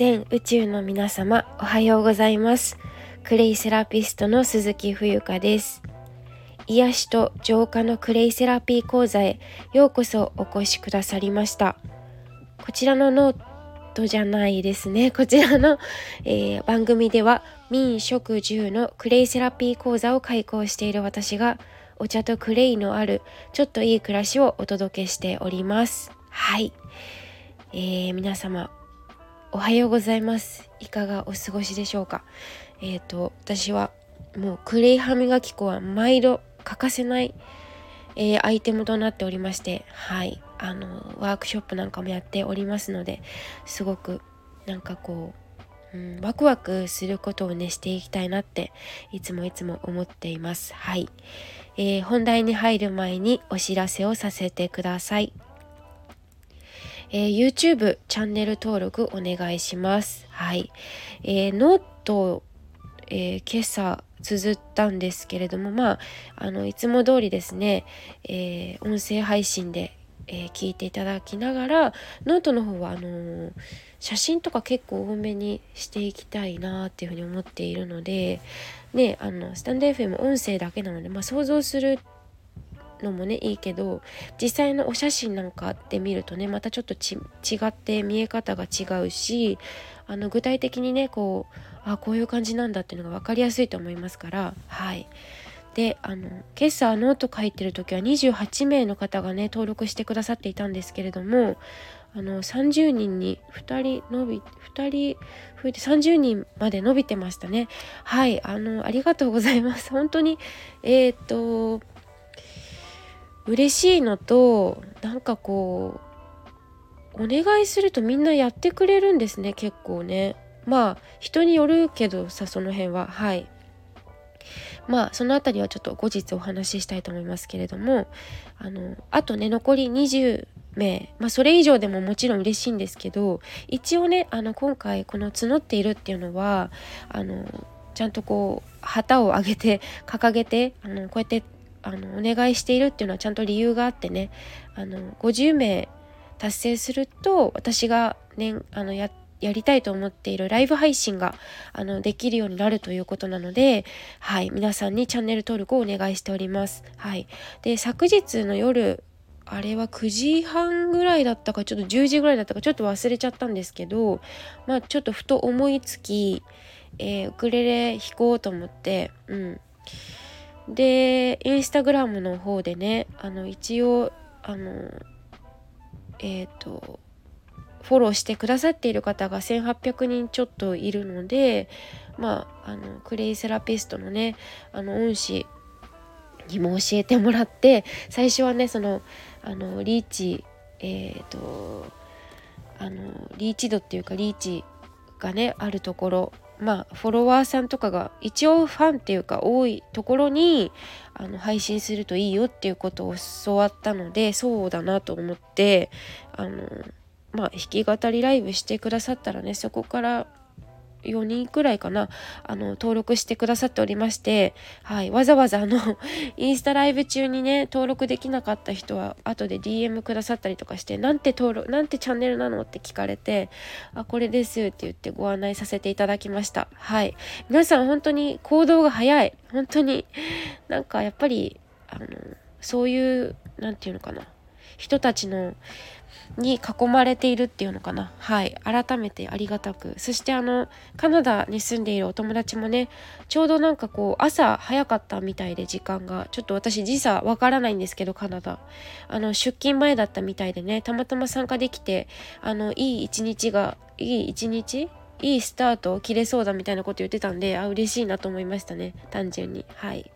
全宇宙の皆様おはようございます。クレイセラピストの鈴木冬香です。癒しと浄化のクレイセラピー講座へようこそお越しくださりました。こちらのノートじゃないですね。こちらの、えー、番組では民食住のクレイセラピー講座を開講している私がお茶とクレイのあるちょっといい暮らしをお届けしております。はい、えー、皆様おはようございます。いかがお過ごしでしょうか？えっ、ー、と私はもうクレイ歯磨き粉は毎度欠かせない、えー、アイテムとなっておりましてはい。あのワークショップなんかもやっておりますのですごくなんかこう、うん、ワクワクすることをねしていきたいなっていつもいつも思っています。はい、えー、本題に入る前にお知らせをさせてください。えー、YouTube チャンネル登録お願いします。はい。えー、 note、えー、今朝綴ったんですけれども、まあ、あの、いつも通りですね、えー、音声配信で、えー、聞いていただきながら、ノートの方は、あの、写真とか結構多めにしていきたいなっていうふうに思っているので、ね、あの、スタンド FM 音声だけなので、まあ、想像するのもねいいけど実際のお写真なんかで見るとねまたちょっと違って見え方が違うしあの具体的にねこうあこういう感じなんだっていうのが分かりやすいと思いますからはい。であの今朝ノート書いてる時は28名の方がね登録してくださっていたんですけれどもあの30人に2人伸び2人増えて30人まで伸びてましたね。はい。あのありがとうございます。本当にえっ、と嬉しいのとなんかこうお願いするとみんなやってくれるんですね結構ね。まあ人によるけどさその辺は。はい。まあその辺りはちょっと後日お話ししたいと思いますけれども。あのあとね残り20名。まあそれ以上でももちろん嬉しいんですけど一応ねあの今回この募っているっていうのはあのちゃんとこう旗を上げて掲げてあのこうやってあのお願いしているっていうのはちゃんと理由があってね。あの50名達成すると私が、ね、あのややりたいと思っているライブ配信があのできるようになるということなので、はい、皆さんにチャンネル登録をお願いしております。はい、で昨日の夜あれは9時半ぐらいだったかちょっと10時ぐらいだったかちょっと忘れちゃったんですけどまあちょっとふと思いつき、えー、ウクレレ弾こうと思ってうん。でインスタグラムの方でねあの一応あのえっ、ー、とフォローしてくださっている方が1800人ちょっといるのでまああのクレイセラピストのねあの恩師にも教えてもらって最初はねそのあのリーチえっ、ー、とあのリーチ度っていうかリーチがねあるところまあフォロワーさんとかが一応ファンっていうか多いところにあの配信するといいよっていうことを教わったのでそうだなと思ってあのまあ弾き語りライブしてくださったらねそこから4人くらいかなあの登録してくださっておりまして、はい、わざわざあの インスタライブ中にね登録できなかった人は後で DM くださったりとかしてなんて登録なんてチャンネルなのって聞かれてあこれですって言ってご案内させていただきました。はい。皆さん本当に行動が早い。本当になんかやっぱりあのそういう何て言うのかな。人たちのに囲まれているっていうのかな。はい。改めてありがたく。そしてあのカナダに住んでいるお友達もねちょうどなんかこう朝早かったみたいで時間が。ちょっと私時差わからないんですけどカナダ。あの出勤前だったみたいでねたまたま参加できてあのいい一日がいい一日いいスタートを切れそうだみたいなこと言ってたんであ嬉しいなと思いましたね。単純に。はい。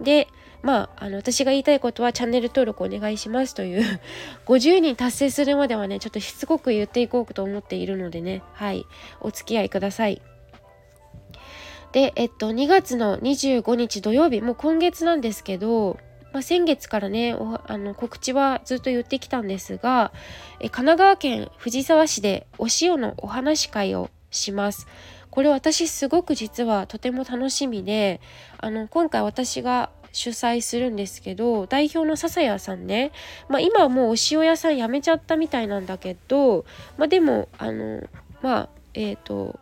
でまあ、あの私が言いたいことはチャンネル登録お願いしますという 50人達成するまではねちょっとしつこく言っていこうと思っているのでねはいお付き合いください。でえっと2月の25日土曜日もう今月なんですけど、まあ、先月からねあの告知はずっと言ってきたんですがえ神奈川県藤沢市でお塩のお話会をします。これ私すごく実はとても楽しみであの今回私が主催するんですけど代表の笹谷さんね、まあ、今はもうお塩屋さん辞めちゃったみたいなんだけど、まあ、でもあのまあえっ、ー、と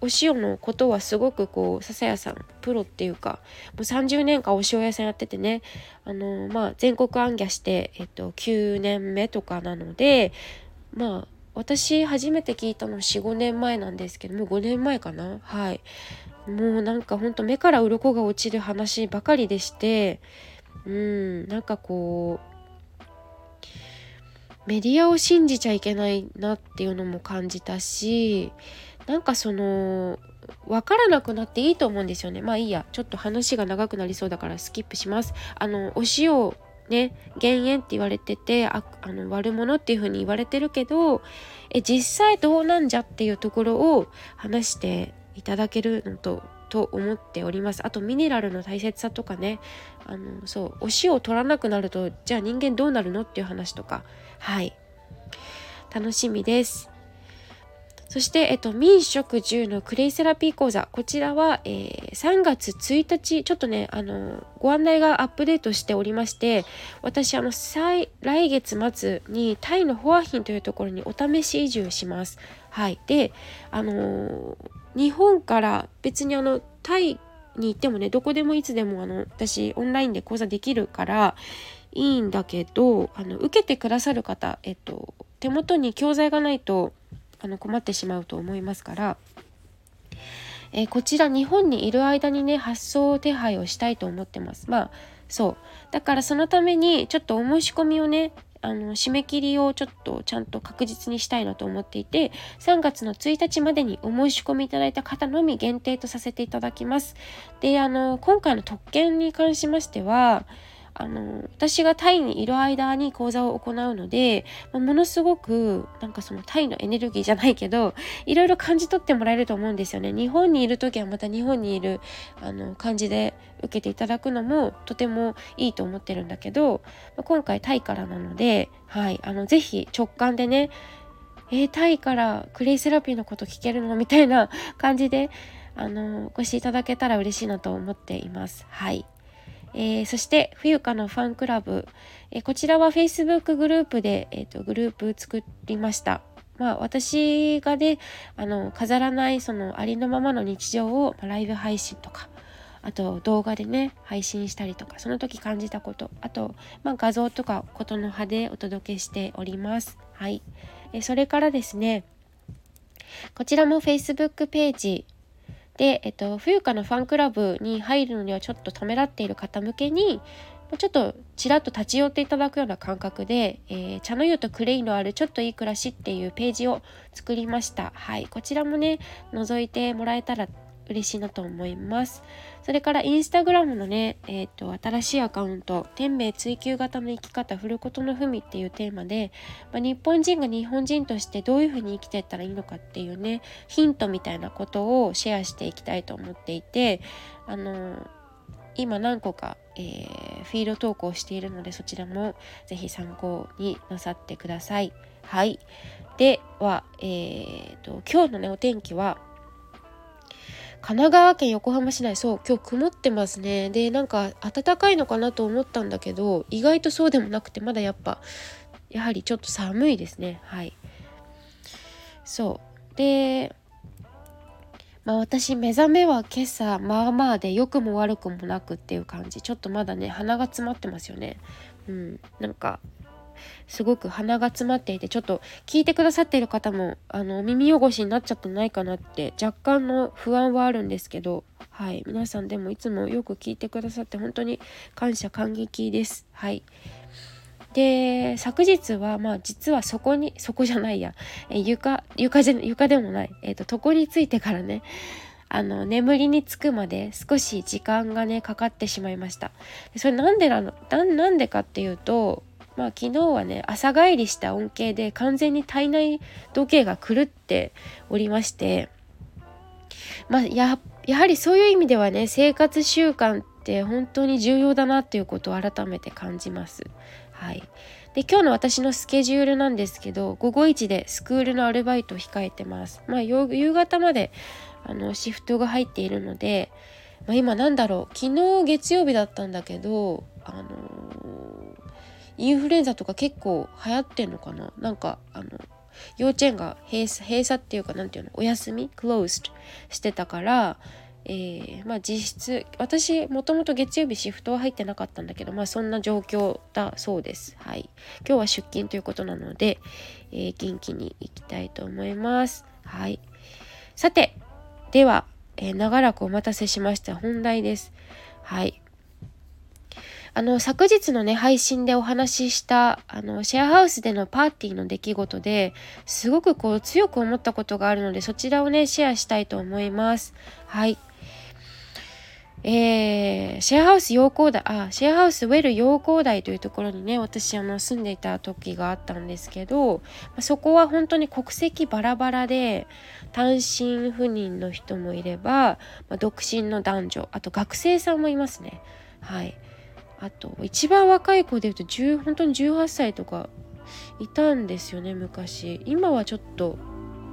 お塩のことはすごくこう笹屋さんプロっていうかもう30年間お塩屋さんやっててね。あのまあ全国行脚して、えっと、9年目とかなのでまあ私初めて聞いたの45年前なんですけどもう5年前かな？はい。もうなんかほんと目から鱗が落ちる話ばかりでしてうんなんかこうメディアを信じちゃいけないなっていうのも感じたしなんかその分からなくなっていいと思うんですよね。まあいいや。ちょっと話が長くなりそうだからスキップします。あのお塩ね減塩って言われててああの悪者っていう風に言われてるけどえ実際どうなんじゃっていうところを話していただけるのとと思っておりますあとミネラルの大切さとかねあのそうお塩を取らなくなるとじゃあ人間どうなるのっていう話とかはい楽しみですそして、えっと、民食10のクレイセラピー講座。こちらは、えー、3月1日、ちょっとね、あの、ご案内がアップデートしておりまして、私、あの、再来月末にタイのホアヒンというところにお試し移住します。はい。で、あの日本から別にあの、タイに行ってもね、どこでもいつでも、あの、私、オンラインで講座できるから、いいんだけど、あの、受けてくださる方、えっと、手元に教材がないと、あの困ってしまうと思いますから、えー、こちら日本にいる間にね発送手配をしたいと思ってます。まあそう。だからそのためにちょっとお申し込みをねあの締め切りをちょっとちゃんと確実にしたいなと思っていて3月の1日までにお申し込みいただいた方のみ限定とさせていただきます。であの今回の特権に関しましてはあの私がタイにいる間に講座を行うので、まあ、ものすごくなんかそのタイのエネルギーじゃないけどいろいろ感じ取ってもらえると思うんですよね。日本にいる時はまた日本にいるあの感じで受けていただくのもとてもいいと思ってるんだけど、まあ、今回タイからなので、はい、あのぜひ直感でねえー、タイからクレイセラピーのこと聞けるの？みたいな感じであのご視いただけたら嬉しいなと思っています。はい。えー、そして冬香のファンクラブ、えー、こちらは Facebook グループで、えーと、グループ作りました。まあ私がねあの飾らないそのありのままの日常を、まあ、ライブ配信とかあと動画でね配信したりとかその時感じたことあと、まあ、画像とかことの葉でお届けしております。はい、えそれからですねこちらも Facebook ページで、えっと、冬香のファンクラブに入るのにはちょっとためらっている方向けにちょっとちらっと立ち寄っていただくような感覚で、えー、茶の湯とクレイのあるちょっといい暮らしっていうページを作りました。はい、こちらもね、覗いてもらえたら嬉しいなと思います。それからインスタグラムのね、え、ー、と、新しいアカウント、天命追求型の生き方、振ることの文っていうテーマで、まあ、日本人が日本人としてどういうふうに生きていったらいいのかっていうね、ヒントみたいなことをシェアしていきたいと思っていて、あの今何個か、えー、フィード投稿しているのでそちらもぜひ参考になさってください。はい。では、えーと今日のねお天気は神奈川県横浜市内そう今日曇ってますね。でなんか暖かいのかなと思ったんだけど意外とそうでもなくてまだやっぱやはりちょっと寒いですね。はい。そう。でまあ私目覚めは今朝まあまあで良くも悪くもなくっていう感じ。ちょっとまだね鼻が詰まってますよね。うん。なんかすごく鼻が詰まっていてちょっと聞いてくださっている方もあの耳汚しになっちゃってないかなって若干の不安はあるんですけどはい。皆さんでもいつもよく聞いてくださって本当に感謝感激です。はい。で昨日はまあ実はそこにそこじゃないや、え床床じゃ床でもない。えっ、ー、と床についてからねあの眠りにつくまで少し時間がねかかってしまいました。それなんでなのなんでかっていうとまあ昨日はね朝帰りした恩恵で完全に体内時計が狂っておりましてまあややはりそういう意味ではね生活習慣って本当に重要だなっていうことを改めて感じます。はい、で今日の私のスケジュールなんですけど午後1でスクールのアルバイトを控えてます。まあ夕方まであのシフトが入っているので、まあ、今なんだろう昨日月曜日だったんだけどあのインフルエンザとか結構流行ってんのかな？なんかあの幼稚園が閉鎖閉鎖っていうかなんていうの？お休み？closed してたからえー、まあ実質私もともと月曜日シフトは入ってなかったんだけどまあそんな状況だそうです。はい。今日は出勤ということなので、えー、元気にいきたいと思います。はい。さてでは、えー、長らくお待たせしました。本題です。はい。あの昨日のね配信でお話ししたあのシェアハウスでのパーティーの出来事ですごくこう強く思ったことがあるのでそちらをねシェアしたいと思います。はい。えー、シェアハウス陽光台あシェアハウスウェル陽光台というところにね私あの住んでいた時があったんですけど、そこは本当に国籍バラバラで単身赴任の人もいれば、まあ、独身の男女あと学生さんもいますね。はい。あと一番若い子でいうと10本当に18歳とかいたんですよね昔。今はちょっと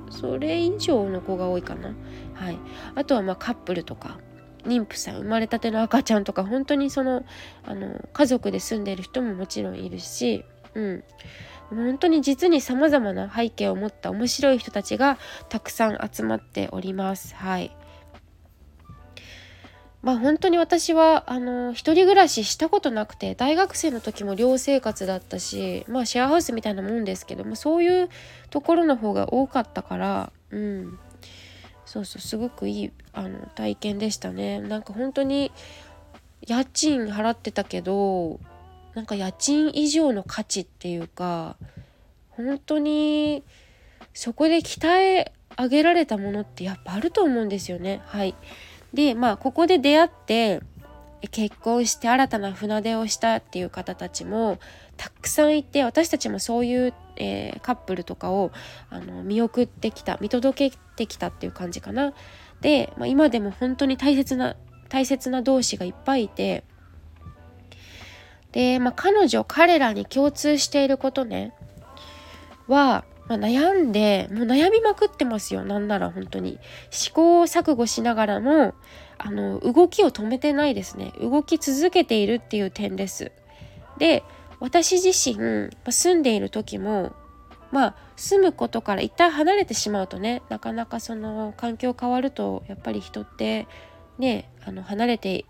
それ以上の子が多いかな。はい。あとはまあカップルとか妊婦さん生まれたての赤ちゃんとか本当にそのあの家族で住んでる人ももちろんいるし、うん、本当に実にさまざまな背景を持った面白い人たちがたくさん集まっております。はい。まあ本当に私はあの一人暮らししたことなくて大学生の時も寮生活だったしまあシェアハウスみたいなもんですけどもそういうところの方が多かったからうん。そうそうすごくいいあの体験でしたね。なんか本当に家賃払ってたけどなんか家賃以上の価値っていうか本当にそこで鍛え上げられたものってやっぱあると思うんですよね。はい。でまあここで出会って結婚して新たな船出をしたっていう方たちもたくさんいて私たちもそういう、えー、カップルとかをあの見送ってきた見届けてきたっていう感じかな。で、まあ、今でも本当に大切な大切な同士がいっぱいいてで、まあ、彼女彼らに共通していることねは、まあ、悩んでもう悩みまくってますよ。なんなら本当に。試行錯誤しながらもあの動きを止めてないですね。動き続けているっていう点です。で私自身ま住んでいる時もまあ住むことから一旦離れてしまうとねなかなかその環境変わるとやっぱり人ってねあの離れて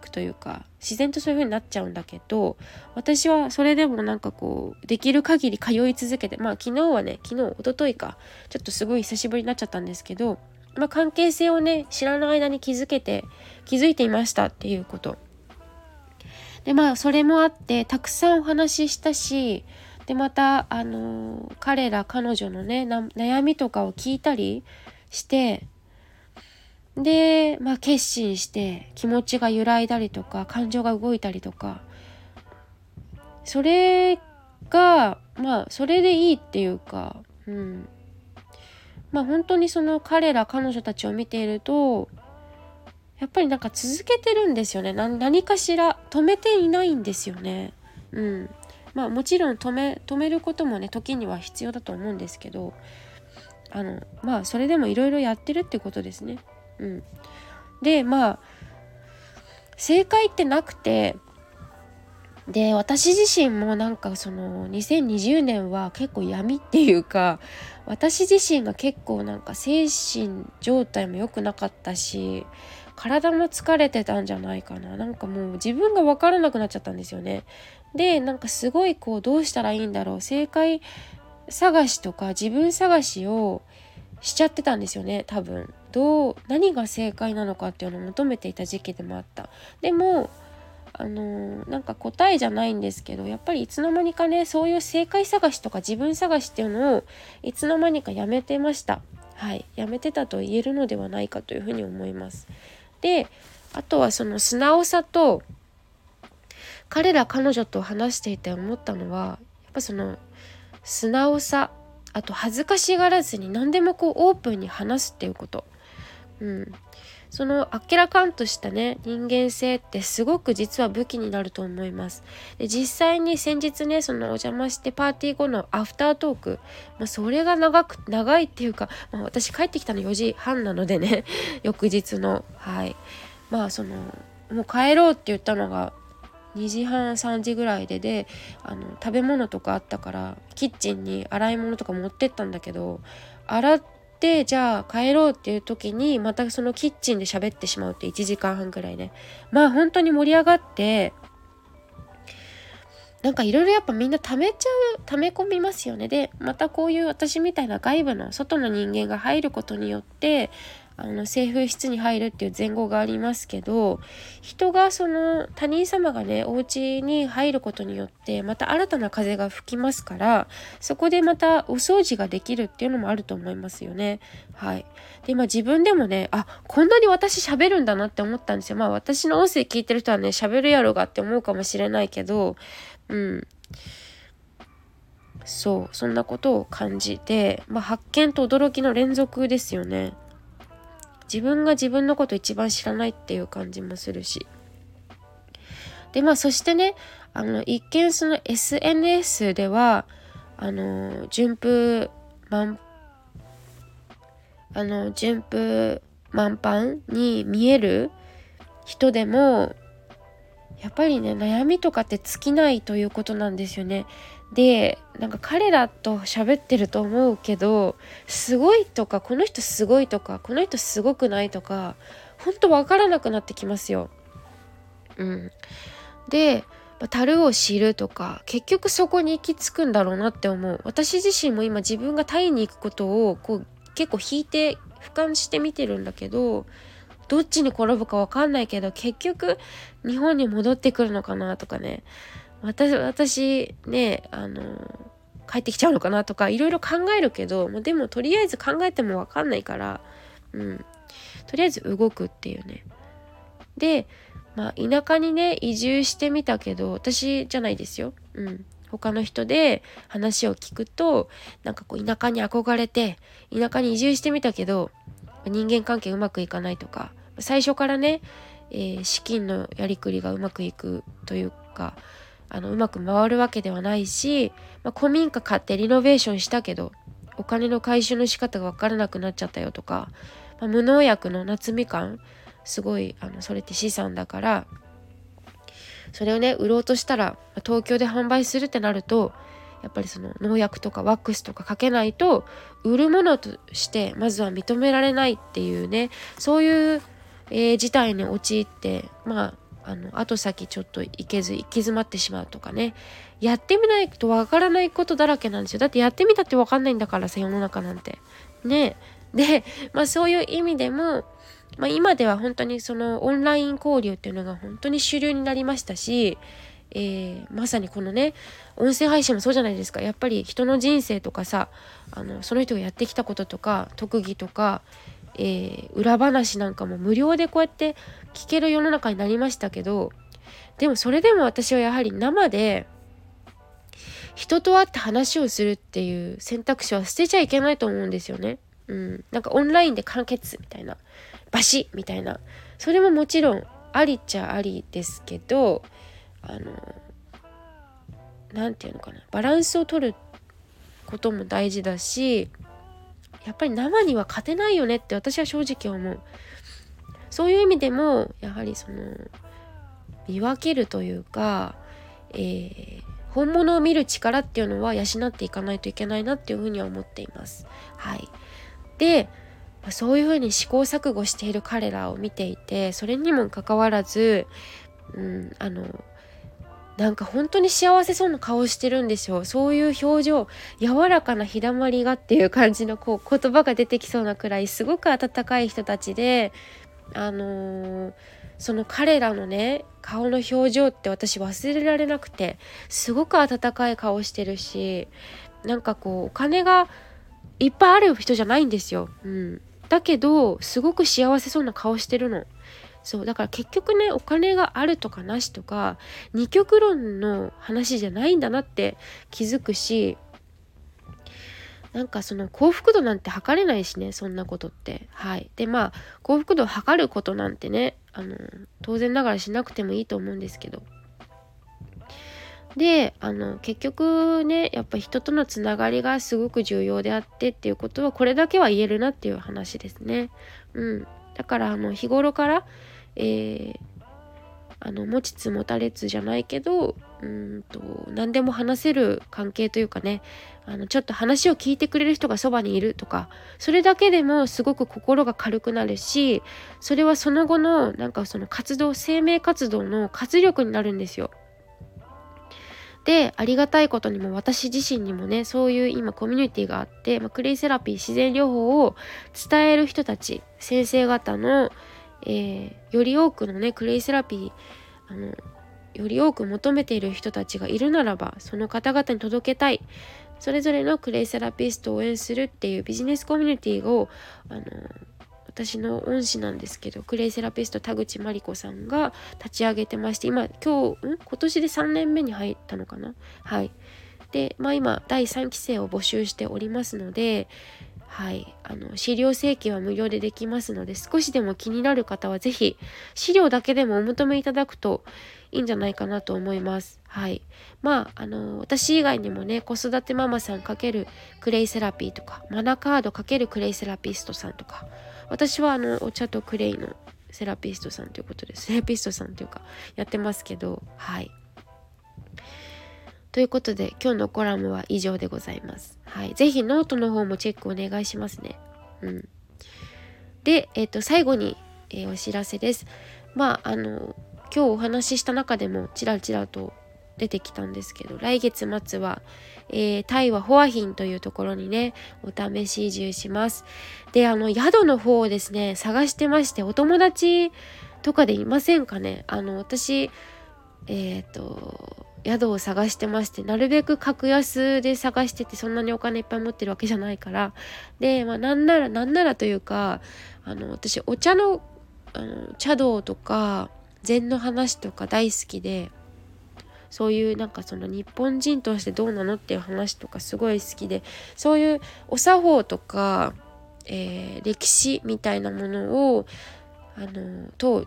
くというか自然とそういう風になっちゃうんだけど私はそれでもなんかこうできる限り通い続けてまあ昨日はね昨日一昨日かちょっとすごい久しぶりになっちゃったんですけどまあ、関係性をね知らない間に気づけて気づいていましたっていうこと。でまあそれもあってたくさんお話ししたしでまたあのー、彼ら彼女のね悩みとかを聞いたりしてで、まあ、決心して気持ちが揺らいだりとか感情が動いたりとかそれがまあそれでいいっていうかうん。まあ本当にその彼ら彼女たちを見ているとやっぱりなんか続けてるんですよね。何かしら止めていないんですよね。うん。まあもちろん止め止めることもね時には必要だと思うんですけどあのまあそれでもいろいろやってるってことですね。うん。でまあ正解ってなくてで私自身もなんかその2020年は結構闇っていうか私自身が結構なんか精神状態も良くなかったし体も疲れてたんじゃないかな。なんかもう自分が分からなくなっちゃったんですよね。でなんかすごいこうどうしたらいいんだろう。正解探しとか自分探しをしちゃってたんですよね多分。どう何が正解なのかっていうのを求めていた時期でもあった。でもあのなんか答えじゃないんですけどやっぱりいつの間にかねそういう正解探しとか自分探しっていうのをいつの間にかやめてました。はい。やめてたと言えるのではないかというふうに思います。であとはその素直さと彼ら彼女と話していて思ったのはやっぱその素直さあと恥ずかしがらずに何でもこうオープンに話すっていうこと。うん。そのあっけらかんとしたね人間性ってすごく実は武器になると思います。で実際に先日ねそのお邪魔してパーティー後のアフタートーク、まあ、それが長く長いっていうか、まあ、私帰ってきたの4時半なのでね 翌日の。はい。まあそのもう帰ろうって言ったのが2時半3時ぐらいでであの食べ物とかあったからキッチンに洗い物とか持ってったんだけど洗ってじゃあ帰ろうっていう時にまたそのキッチンで喋ってしまうって1時間半ぐらいね。まあ本当に盛り上がってなんかいろいろやっぱみんな溜めちゃう溜め込みますよね。でまたこういう私みたいな外部の外の人間が入ることによってあの性風室に入るっていう前後がありますけど人がその他人様がねお家に入ることによってまた新たな風が吹きますからそこでまたお掃除ができるっていうのもあると思いますよね。はい、で今自分でもねあこんなに私喋るんだなって思ったんですよ。まあ私の音声聞いてる人はね喋るやろがって思うかもしれないけどうんそうそんなことを感じて、まあ、発見と驚きの連続ですよね。自分が自分のこと一番知らないっていう感じもするしでまあそしてねあの一見その SNS ではあの順風満あの順風満帆に見える人でもやっぱりね悩みとかって尽きないということなんですよね。でなんか彼らと喋ってると思うけどすごいとかこの人すごいとかこの人すごくないとかほんと分からなくなってきますよ。うん、で樽を知るとか結局そこに行き着くんだろうなって思う。私自身も今自分がタイに行くことをこう結構引いて俯瞰して見てるんだけどどっちに転ぶか分かんないけど結局日本に戻ってくるのかなとかね。私私ねあの帰ってきちゃうのかなとかいろいろ考えるけどでもとりあえず考えても分かんないからうん。とりあえず動くっていうね。でまあ田舎にね移住してみたけど私じゃないですよ。うん。他の人で話を聞くとなんかこう田舎に憧れて田舎に移住してみたけど人間関係うまくいかないとか最初からね、えー、資金のやりくりがうまくいくというかあのうまく回るわけではないし、まあ、古民家買ってリノベーションしたけどお金の回収の仕方が分からなくなっちゃったよとか、まあ、無農薬の夏みかんすごいあのそれって資産だからそれをね売ろうとしたら東京で販売するってなるとやっぱりその農薬とかワックスとかかけないと売るものとしてまずは認められないっていうねそういう、えー、事態に陥ってまああの後先ちょっと行けず行き詰まってしまうとかね。やってみないとわからないことだらけなんですよ。だってやってみたってわかんないんだからさ世の中なんて。ね。でまあそういう意味でも、まあ、今では本当にそのオンライン交流っていうのが本当に主流になりましたしえー、まさにこのね音声配信もそうじゃないですか。やっぱり人の人生とかさあのその人がやってきたこととか特技とか、えー、裏話なんかも無料でこうやって聞ける世の中になりましたけどでもそれでも私はやはり生で人と会って話をするっていう選択肢は捨てちゃいけないと思うんですよね。うん、なんかオンラインで完結みたいなバシみたいな。それももちろんありっちゃありですけどあの何て言うのかな。バランスを取ることも大事だしやっぱり生には勝てないよねって私は正直思う。そういう意味でもやはりその見分けるというか、えー、本物を見る力っていうのは養っていかないといけないなっていうふうには思っています。はい、でそういうふうに試行錯誤している彼らを見ていてそれにもかかわらず、うん、あのなんか本当に幸せそうな顔してるんですよそういう表情柔らかな日だまりがっていう感じのこう言葉が出てきそうなくらいすごく温かい人たちであのー、その彼らのね顔の表情って私忘れられなくてすごく温かい顔してるしなんかこうお金がいっぱいある人じゃないんですよ。うん、だけどすごく幸せそうな顔してるの。そうだから結局ねお金があるとかなしとか二極論の話じゃないんだなって気づくしなんかその幸福度なんて測れないしねそんなことって。はい。でまあ幸福度を測ることなんてねあの当然ながらしなくてもいいと思うんですけど。であの結局ねやっぱ人とのつながりがすごく重要であってっていうことはこれだけは言えるなっていう話ですね。うん、だからあの日頃からえー、あの持ちつ持たれつじゃないけどうんと何でも話せる関係というかねあのちょっと話を聞いてくれる人がそばにいるとかそれだけでもすごく心が軽くなるしそれはその後のなんかその活動生命活動の活力になるんですよ。でありがたいことにも私自身にもねそういう今コミュニティがあって、まあ、クレイセラピー自然療法を伝える人たち先生方の、えー、より多くのねクレイセラピーあのより多く求めている人たちがいるならばその方々に届けたいそれぞれのクレイセラピストを応援するっていうビジネスコミュニティをあの私の恩師なんですけどクレイセラピスト田口真理子さんが立ち上げてまして今今日ん？今年で3年目に入ったのかな？はい。でまあ今第3期生を募集しておりますのではいあの資料請求は無料でできますので少しでも気になる方は是非資料だけでもお求めいただくといいんじゃないかなと思います。はい。まあ、あの、私以外にもね、子育てママさん×クレイセラピーとか、マナカード×クレイセラピストさんとか、私はあの、お茶とクレイのセラピストさんということで、セラピストさんというか、やってますけど、はい。ということで、今日のコラムは以上でございます。はい。ぜひノートの方もチェックお願いしますね。うん。で、えっ、ー、と、最後に、えー、お知らせです。まあ、あの、今日お話しした中でもちらちらと出てきたんですけど来月末は、えー、タイはホアヒンというところにねお試し移住しますであの宿の方をですね探してましてお友達とかでいませんかね？あの私えっ、ー、と宿を探してましてなるべく格安で探しててそんなにお金いっぱい持ってるわけじゃないから。でまあなんならなんならというかあの私お茶のあの茶道とか禅の話とか大好きでそういうなんかその日本人としてどうなのっていう話とかすごい好きでそういうお作法とか、えー、歴史みたいなものをあのと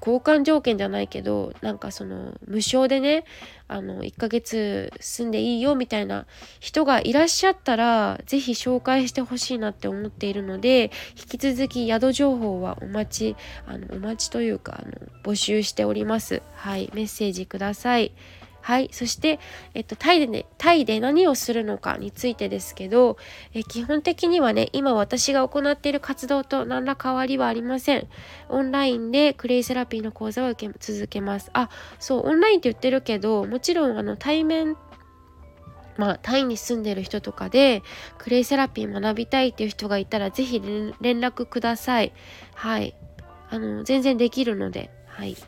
交換条件じゃないけどなんかその無償でねあの1ヶ月住んでいいよみたいな人がいらっしゃったら是非紹介してほしいなって思っているので引き続き宿情報はお待ちあのお待ちというかあの募集しております。はいメッセージください。はい。そして、えっと、タイでね、タイで何をするのかについてですけど、え基本的にはね、今私が行っている活動と何ら変わりはありません。オンラインでクレイセラピーの講座を受け続けます。あ、そう、オンラインって言ってるけど、もちろんあの対面まあ、タイに住んでる人とかでクレイセラピー学びたいっていう人がいたら是非連絡ください。はい。あの、全然できるので、はい。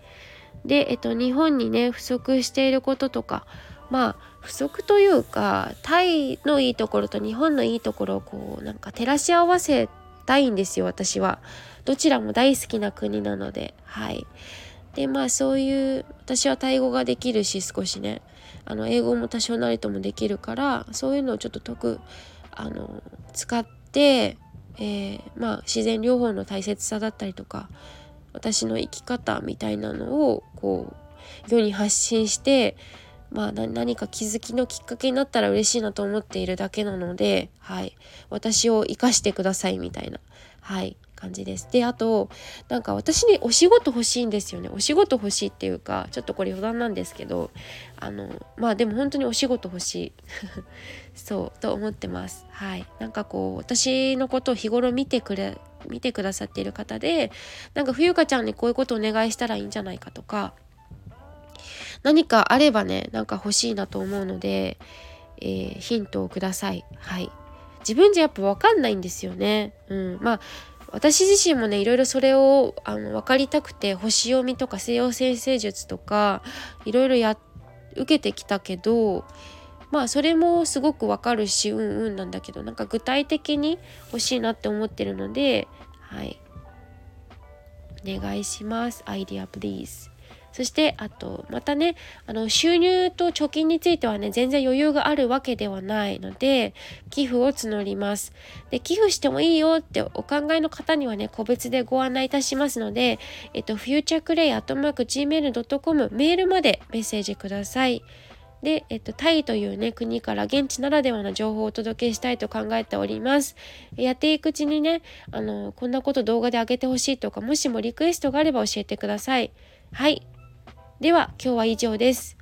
で、えっと、日本にね不足していることとかまあ不足というかタイのいいところと日本のいいところをこうなんか照らし合わせたいんですよ私は。どちらも大好きな国なのではい。でまあそういう私はタイ語ができるし少しねあの英語も多少なりともできるからそういうのをちょっと得あの使って、えー、まあ自然療法の大切さだったりとか私の生き方みたいなのをこう世に発信してまあ何か気づきのきっかけになったら嬉しいなと思っているだけなので、はい、私を生かしてくださいみたいな、はい、感じです。であとなんか私にお仕事欲しいんですよねお仕事欲しいっていうかちょっとこれ余談なんですけどあのまあでも本当にお仕事欲しい そうと思ってます。はいなんかこう私のことを日頃見てくれ見てくださっている方でなんか冬香ちゃんにこういうことお願いしたらいいんじゃないかとか何かあればねなんか欲しいなと思うので、えー、ヒントをください。はい。自分じゃやっぱ分かんないんですよね。うん。まあ私自身もねいろいろそれをあの分かりたくて星読みとか西洋先生術とかいろいろや受けてきたけどまあそれもすごくわかるしうんうんなんだけどなんか具体的に欲しいなって思ってるのではい。お願いします。アイディアプリーズそしてあとまたねあの収入と貯金についてはね全然余裕があるわけではないので寄付を募ります。で寄付してもいいよってお考えの方にはね個別でご案内いたしますのでえっと futureclay.gmail.com メールまでメッセージください。で、えっと、タイというね、国から現地ならではの情報をお届けしたいと考えております。やっていくうちにね、あの、こんなこと動画で上げてほしいとか、もしもリクエストがあれば教えてください。はい。では今日は以上です。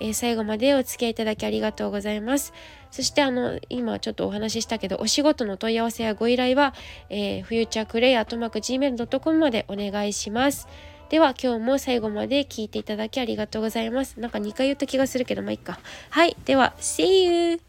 えー、最後までお付き合いいただきありがとうございます。そしてあの今ちょっとお話ししたけどお仕事の問い合わせやご依頼は、えー、フューチャークレイアットマーク Gmail.com までお願いします。では今日も最後まで聞いていただきありがとうございます。なんか2回言った気がするけどまあいっか。はい、では See you!